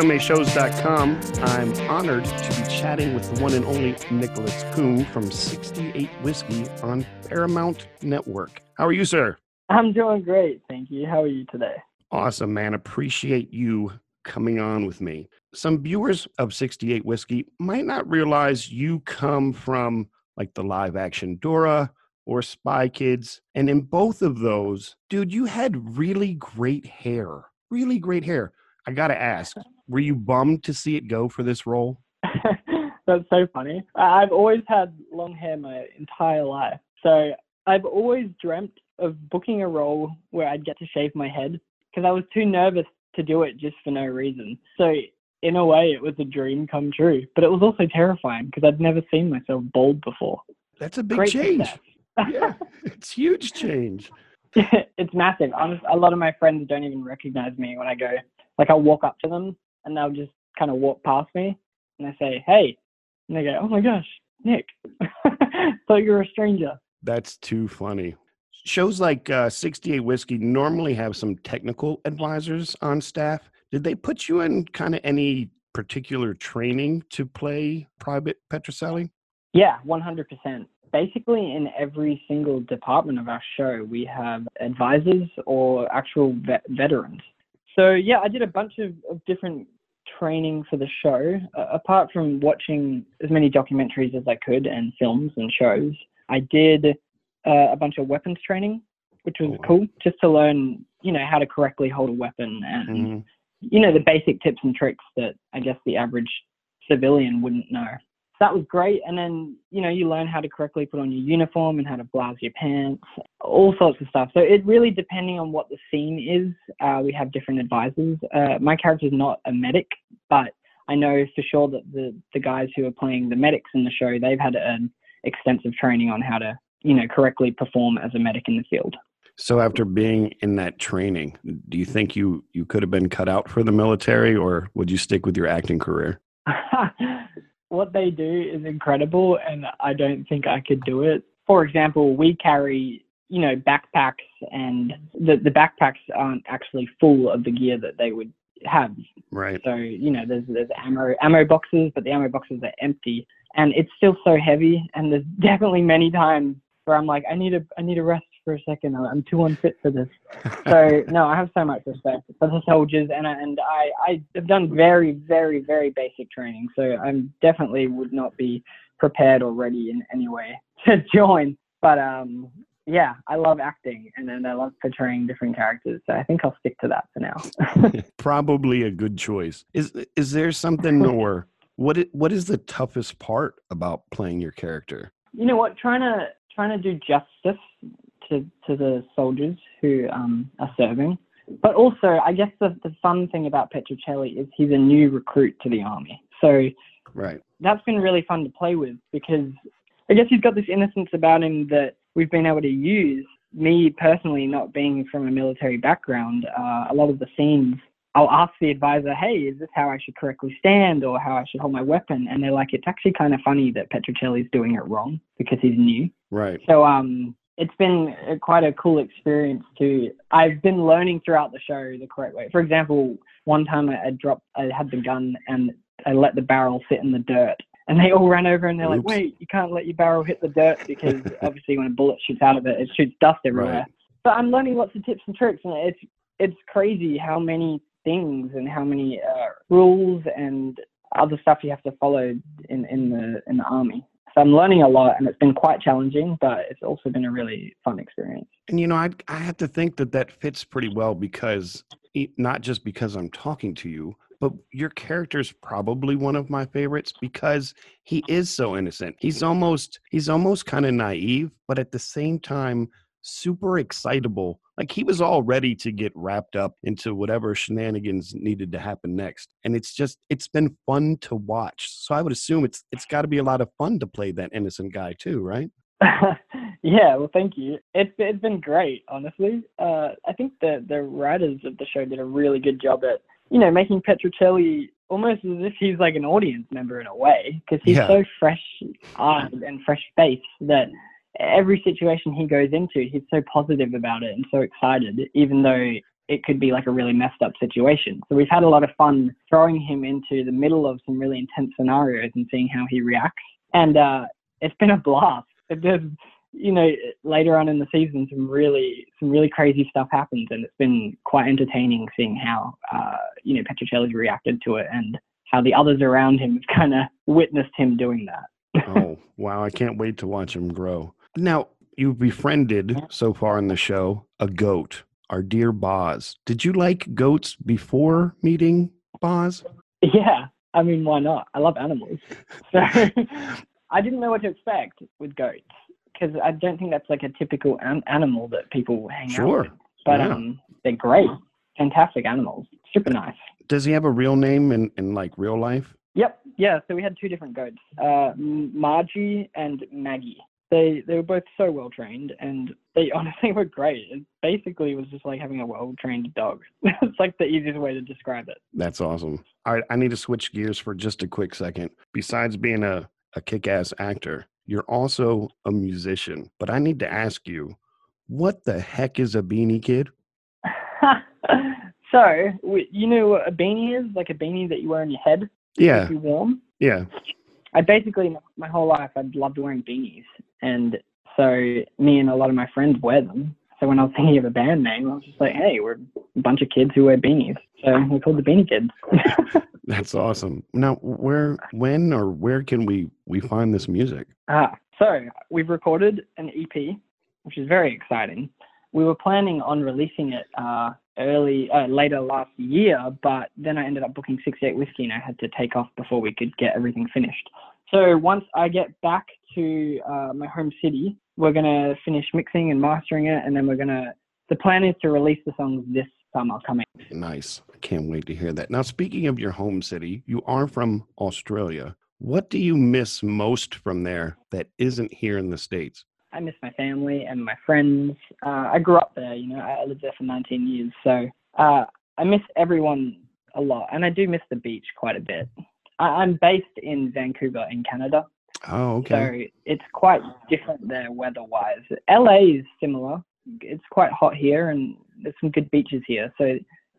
SomeShows.com. I'm honored to be chatting with the one and only Nicholas Coombe from 68 Whiskey on Paramount Network. How are you, sir? I'm doing great. Thank you. How are you today? Awesome, man. Appreciate you coming on with me. Some viewers of 68 Whiskey might not realize you come from like the live action Dora or Spy Kids. And in both of those, dude, you had really great hair. Really great hair. I got to ask, were you bummed to see it go for this role? That's so funny. I've always had long hair my entire life. So I've always dreamt of booking a role where I'd get to shave my head because I was too nervous to do it just for no reason. So in a way, it was a dream come true, but it was also terrifying because I'd never seen myself bald before. That's a big Great change. yeah, it's huge change. it's massive. Honest, a lot of my friends don't even recognize me when I go. Like I'll walk up to them and they'll just kind of walk past me and I say, "Hey," and they go, "Oh my gosh, Nick, thought you were a stranger." That's too funny. Shows like uh, 68 Whiskey normally have some technical advisors on staff. Did they put you in kind of any particular training to play Private Petrocelli? Yeah, 100%. Basically, in every single department of our show, we have advisors or actual vet- veterans so yeah, I did a bunch of, of different training for the show. Uh, apart from watching as many documentaries as I could and films and shows, I did uh, a bunch of weapons training, which was oh, cool, just to learn, you know, how to correctly hold a weapon and mm-hmm. You know the basic tips and tricks that I guess the average civilian wouldn't know that was great. And then, you know, you learn how to correctly put on your uniform and how to blouse your pants, all sorts of stuff. So it really, depending on what the scene is, uh, we have different advisors. Uh, my character is not a medic, but I know for sure that the, the guys who are playing the medics in the show, they've had an extensive training on how to, you know, correctly perform as a medic in the field. So after being in that training, do you think you you could have been cut out for the military or would you stick with your acting career? what they do is incredible, and I don't think I could do it. For example, we carry you know backpacks, and the the backpacks aren't actually full of the gear that they would have. Right. So you know, there's there's ammo ammo boxes, but the ammo boxes are empty, and it's still so heavy. And there's definitely many times where I'm like, I need a I need a rest for a second. I'm too unfit for this. so no, I have so much respect for the soldiers, and I, and I I have done very very very basic training. So I'm definitely would not be prepared or ready in any way to join. But um yeah, I love acting and then I love portraying different characters. So I think I'll stick to that for now. Probably a good choice. Is is there something or what it, what is the toughest part about playing your character? You know what, trying to trying to do justice to, to the soldiers who um, are serving. But also, I guess the, the fun thing about Petrocelli is he's a new recruit to the army. So right. that's been really fun to play with because I guess he's got this innocence about him that we've been able to use. Me personally, not being from a military background, uh, a lot of the scenes I'll ask the advisor, hey, is this how I should correctly stand or how I should hold my weapon? And they're like, it's actually kind of funny that Petrocelli's doing it wrong because he's new. Right. So um, it's been quite a cool experience too. I've been learning throughout the show the correct way. For example, one time I, I dropped, I had the gun and I let the barrel sit in the dirt. And they all ran over and they're Oops. like, wait, you can't let your barrel hit the dirt because obviously when a bullet shoots out of it, it shoots dust everywhere. Right. But I'm learning lots of tips and tricks, and it's it's crazy how many things and how many uh, rules and other stuff you have to follow in in the in the army. So I'm learning a lot, and it's been quite challenging, but it's also been a really fun experience. And you know, I I have to think that that fits pretty well because not just because I'm talking to you, but your character's probably one of my favorites because he is so innocent. He's almost he's almost kind of naive, but at the same time super excitable. Like he was all ready to get wrapped up into whatever shenanigans needed to happen next. And it's just it's been fun to watch. So I would assume it's it's got to be a lot of fun to play that innocent guy too, right? yeah, well, thank you. It's it's been great, honestly. Uh, I think the the writers of the show did a really good job at you know, making Petrocelli almost as if he's like an audience member in a way, because he's Yeah. so fresh eyed and fresh faced that every situation he goes into, he's so positive about it and so excited, even though it could be like a really messed up situation. So we've had a lot of fun throwing him into the middle of some really intense scenarios and seeing how he reacts. And uh, it's been a blast. Does, you know, later on in the season, some really some really crazy stuff happens, and it's been quite entertaining seeing how uh, you know Petrocelli's reacted to it and how the others around him have kind of witnessed him doing that. oh, wow. I can't wait to watch him grow. Now, you've befriended so far in the show a goat, our dear Boz. Did you like goats before meeting Boz? Yeah, I mean, why not? I love animals. So I didn't know what to expect with goats because I don't think that's like a typical an- animal that people hang out Sure. with. But Yeah. um, they're great, fantastic animals, super nice. Does he have a real name in, in like real life? Yep, yeah. So we had two different goats, uh, Margie and Maggie. They they were both so well trained, and they honestly were great. It basically was just like having a well trained dog. it's like the easiest way to describe it. That's awesome. All right, I need to switch gears for just a quick second. Besides being a, a kick ass actor, you're also a musician. But I need to ask you, what the heck is a beanie kid? so, you know what a beanie is? Like a beanie that you wear on your head to Yeah, keep you warm. yeah. I basically, my whole life, I've loved wearing beanies. And so, me and a lot of my friends wear them. So, when I was thinking of a band name, I was just like, hey, we're a bunch of kids who wear beanies. So, we're called the Beanie Kids. That's awesome. Now, where, when, or where can we we find this music? Ah, so we've recorded an EP, which is very exciting. We were planning on releasing it uh, early, uh, later last year, but then I ended up booking 68 Whiskey and I had to take off before we could get everything finished. So once I get back to uh, my home city, we're gonna finish mixing and mastering it, and then we're gonna. The plan is to release the songs this summer coming. Nice. I can't wait to hear that. Now, speaking of your home city, you are from Australia. What do you miss most from there that isn't here in the States? I miss my family and my friends. Uh, I grew up there, you know, I lived there for 19 years. So uh, I miss everyone a lot. And I do miss the beach quite a bit. I'm based in Vancouver, in Canada. Oh, okay. So it's quite different there weather wise. LA is similar. It's quite hot here and there's some good beaches here. So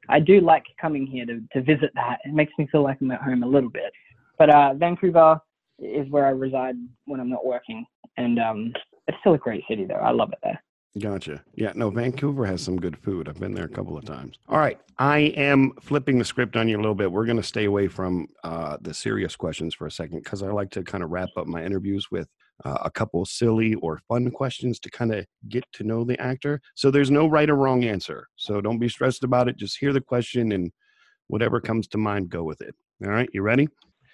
I do like coming here to, to visit that. It makes me feel like I'm at home a little bit. But uh, Vancouver is where I reside when I'm not working. And um, it's still a great city, though. I love it there. Gotcha. Yeah, no, Vancouver has some good food. I've been there a couple of times. All right. I am flipping the script on you a little bit. We're going to stay away from uh, the serious questions for a second because I like to kind of wrap up my interviews with uh, a couple silly or fun questions to kind of get to know the actor. So there's no right or wrong answer. So don't be stressed about it. Just hear the question and whatever comes to mind, go with it. All right. You ready?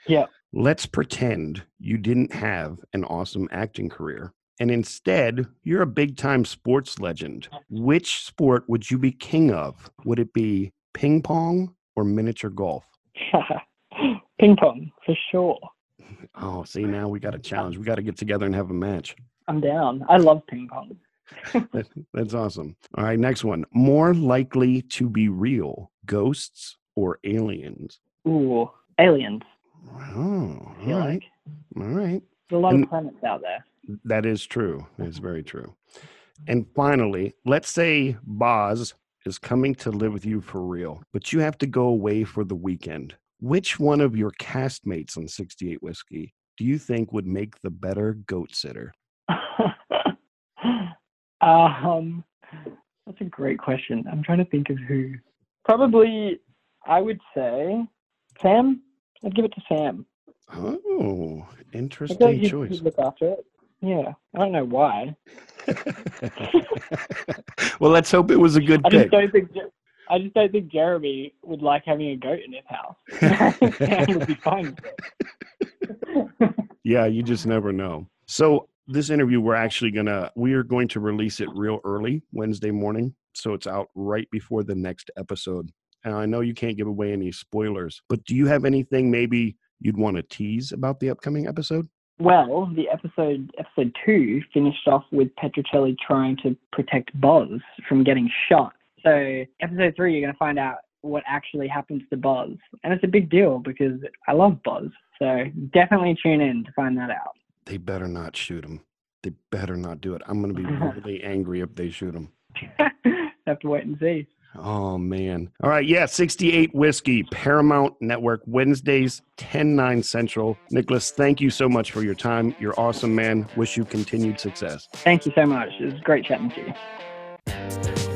Yeah. Let's pretend you didn't have an awesome acting career and instead you're a big time sports legend. Which sport would you be king of? Would it be ping pong or miniature golf? Ping pong, for sure. Oh, see, now we got a challenge. We got to get together and have a match. I'm down. I love ping pong. That- That's awesome. All right, next one. More likely to be real, ghosts or aliens? Ooh, aliens. Oh, all right. like All right. there's a lot And- of planets out there. That is true. It's very true. And finally, let's say Boz is coming to live with you for real, but you have to go away for the weekend. Which one of your castmates on 68 Whiskey do you think would make the better goat sitter? um, that's a great question. I'm trying to think of who. Probably, I would say Sam. I'd give it to Sam. Oh, like interesting choice. look after it. Yeah, I don't know why. well, let's hope it was a good I just don't think. I just don't think Jeremy would like having a goat in his house. Sam would be fine. Yeah, you just never know. So this interview, we're actually gonna we are going to release it real early Wednesday morning, so it's out right before the next episode. And I know you can't give away any spoilers, but do you have anything maybe you'd want to tease about the upcoming episode? Well, the episode episode two finished off with Petrocelli trying to protect Boz from getting shot. So episode three, you're going to find out what actually happens to Buzz. And it's a big deal because I love Buzz. So definitely tune in to find that out. They better not shoot him. They better not do it. I'm going to be really angry if they shoot him. Have to wait and see. Oh man. All right, yeah, 68 whiskey, Paramount Network, Wednesdays, 10 9 Central. Nicholas, thank you so much for your time. You're awesome, man. Wish you continued success. Thank you so much. It was great chatting to you.